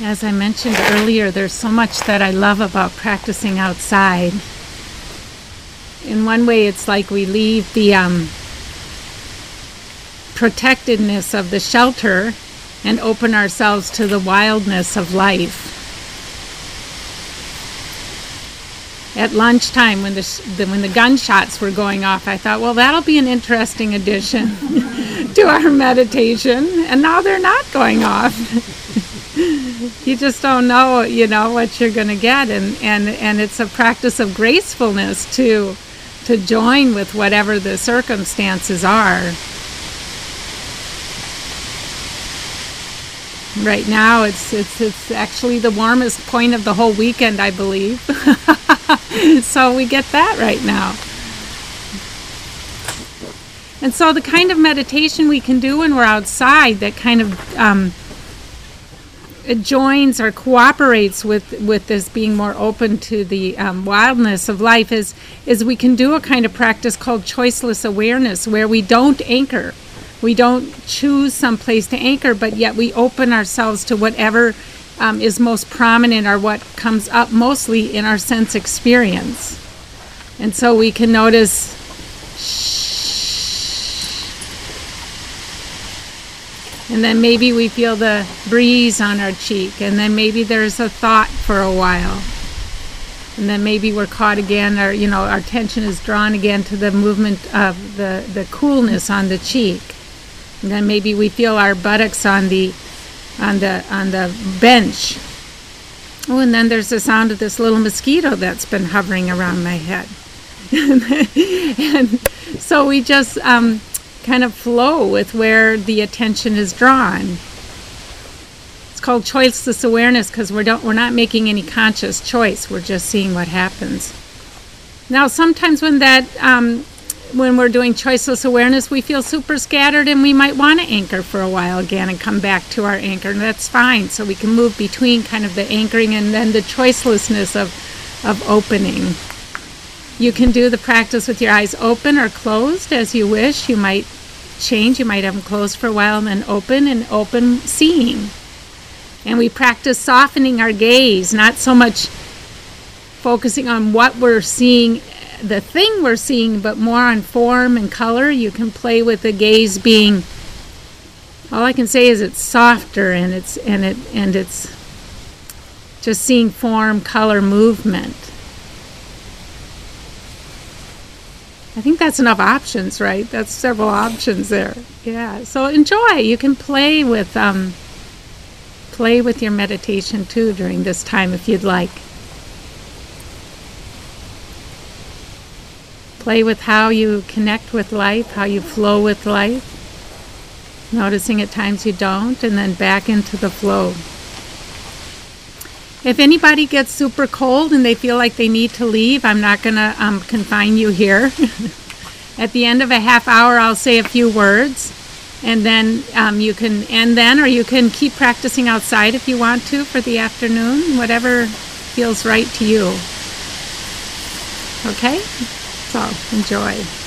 As I mentioned earlier, there's so much that I love about practicing outside. In one way, it's like we leave the um, protectedness of the shelter and open ourselves to the wildness of life. At lunchtime, when the, the when the gunshots were going off, I thought, well, that'll be an interesting addition to our meditation. And now they're not going off. you just don't know, you know, what you're going to get, and and and it's a practice of gracefulness to to join with whatever the circumstances are. Right now, it's it's it's actually the warmest point of the whole weekend, I believe. so we get that right now. And so the kind of meditation we can do when we're outside that kind of um, joins or cooperates with, with this being more open to the um, wildness of life is, is we can do a kind of practice called choiceless awareness where we don't anchor. We don't choose some place to anchor, but yet we open ourselves to whatever um, is most prominent or what comes up mostly in our sense experience. And so we can notice and then maybe we feel the breeze on our cheek, and then maybe there's a thought for a while. And then maybe we're caught again, or you know, our attention is drawn again to the movement of the, the coolness on the cheek. And then maybe we feel our buttocks on the on the on the bench. Oh, and then there's the sound of this little mosquito that's been hovering around my head. and so we just um, kind of flow with where the attention is drawn. It's called choiceless awareness because we're don't we're not making any conscious choice. We're just seeing what happens. Now, sometimes when that um, when we're doing choiceless awareness, we feel super scattered and we might want to anchor for a while again and come back to our anchor, and that's fine. So we can move between kind of the anchoring and then the choicelessness of, of opening. You can do the practice with your eyes open or closed as you wish. You might change. You might have them closed for a while and then open and open seeing. And we practice softening our gaze, not so much focusing on what we're seeing, the thing we're seeing, but more on form and color. You can play with the gaze being all I can say is it's softer and it's and it and it's just seeing form, color, movement. I think that's enough options, right? That's several options there. Yeah. So enjoy. You can play with um, play with your meditation too during this time if you'd like. Play with how you connect with life, how you flow with life. Noticing at times you don't, and then back into the flow. If anybody gets super cold and they feel like they need to leave, I'm not going to um, confine you here. At the end of a half hour, I'll say a few words, and then um, you can end then, or you can keep practicing outside if you want to for the afternoon, whatever feels right to you. Okay? So enjoy.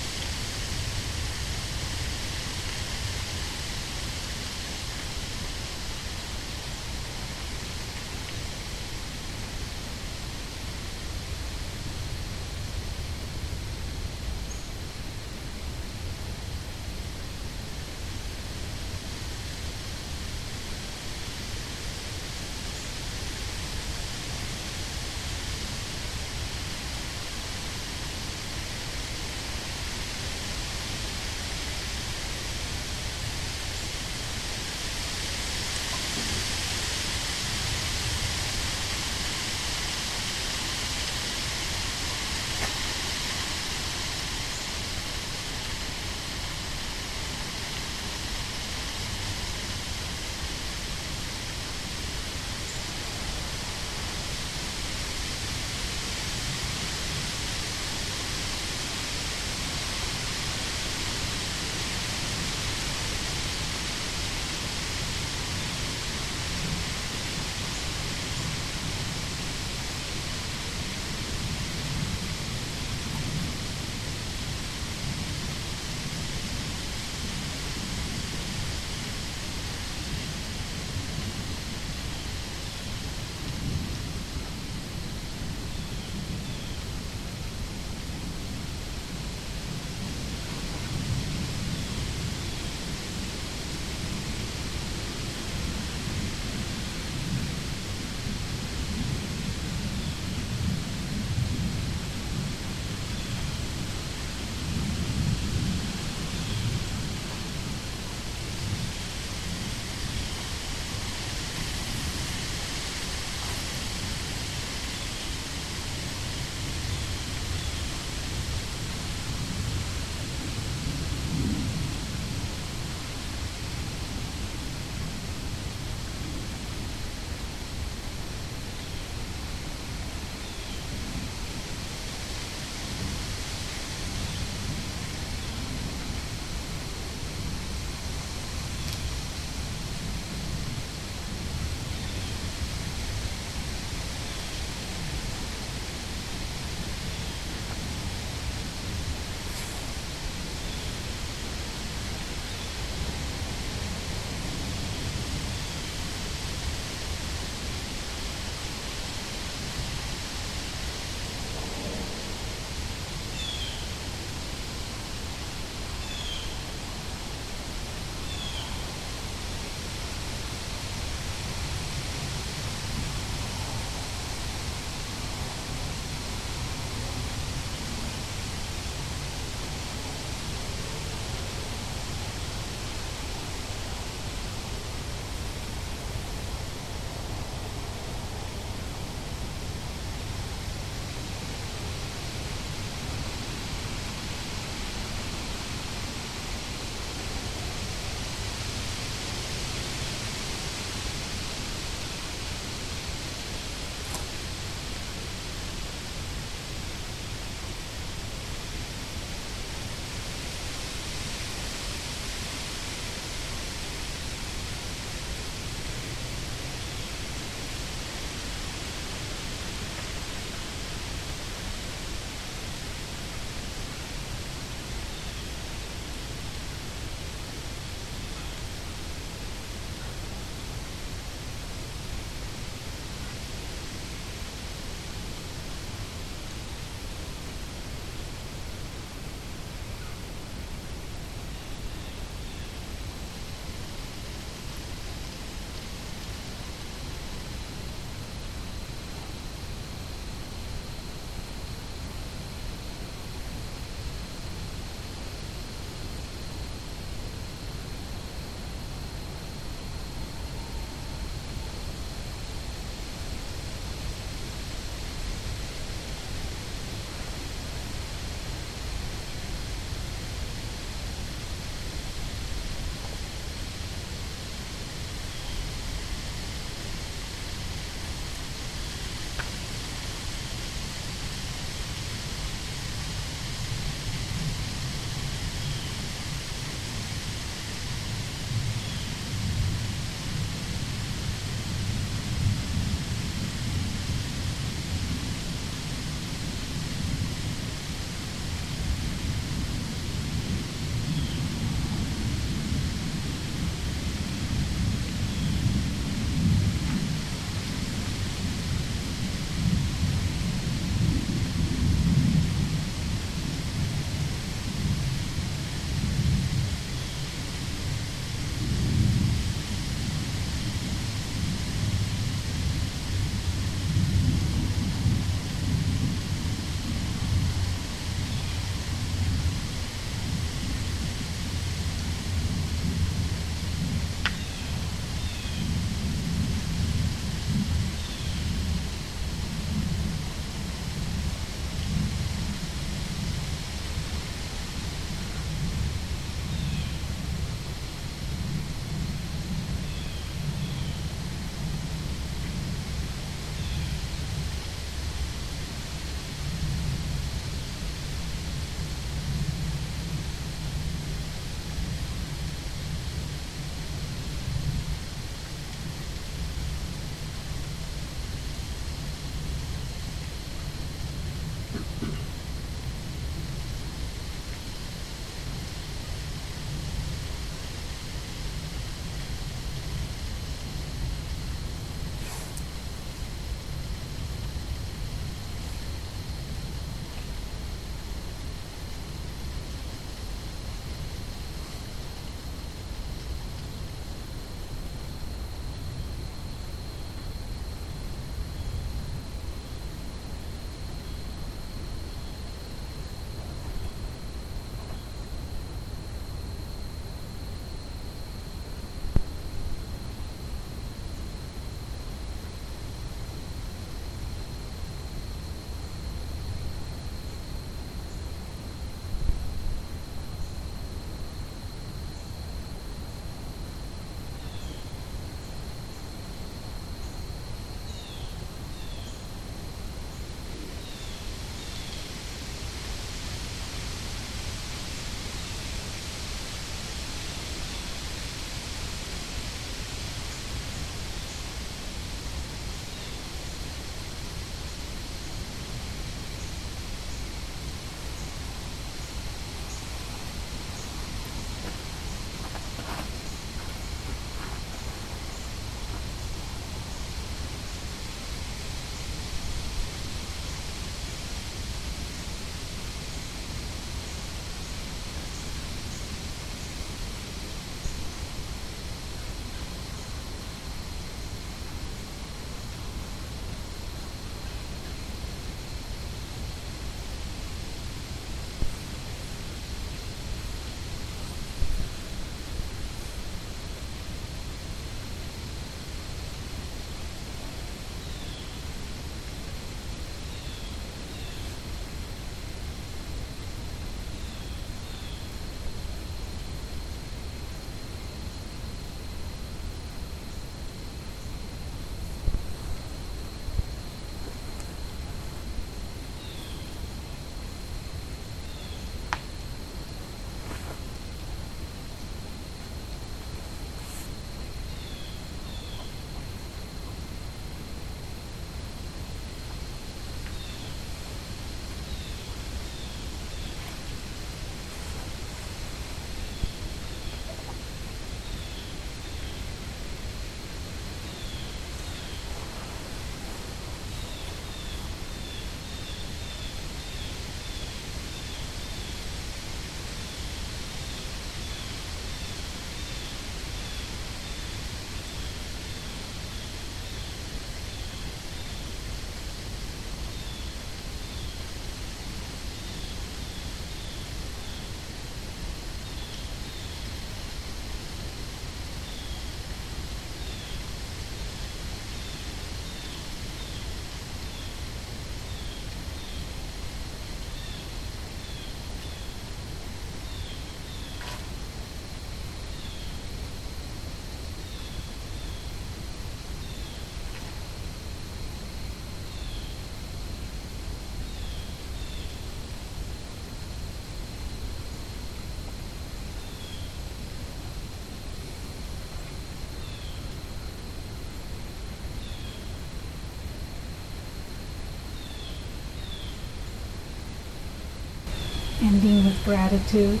Ending with gratitude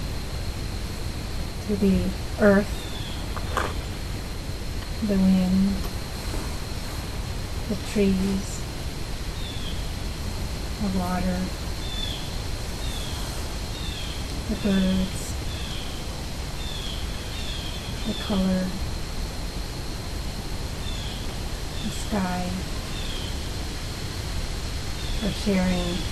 to the earth, the wind, the trees, the water, the birds, the color, the sky, for sharing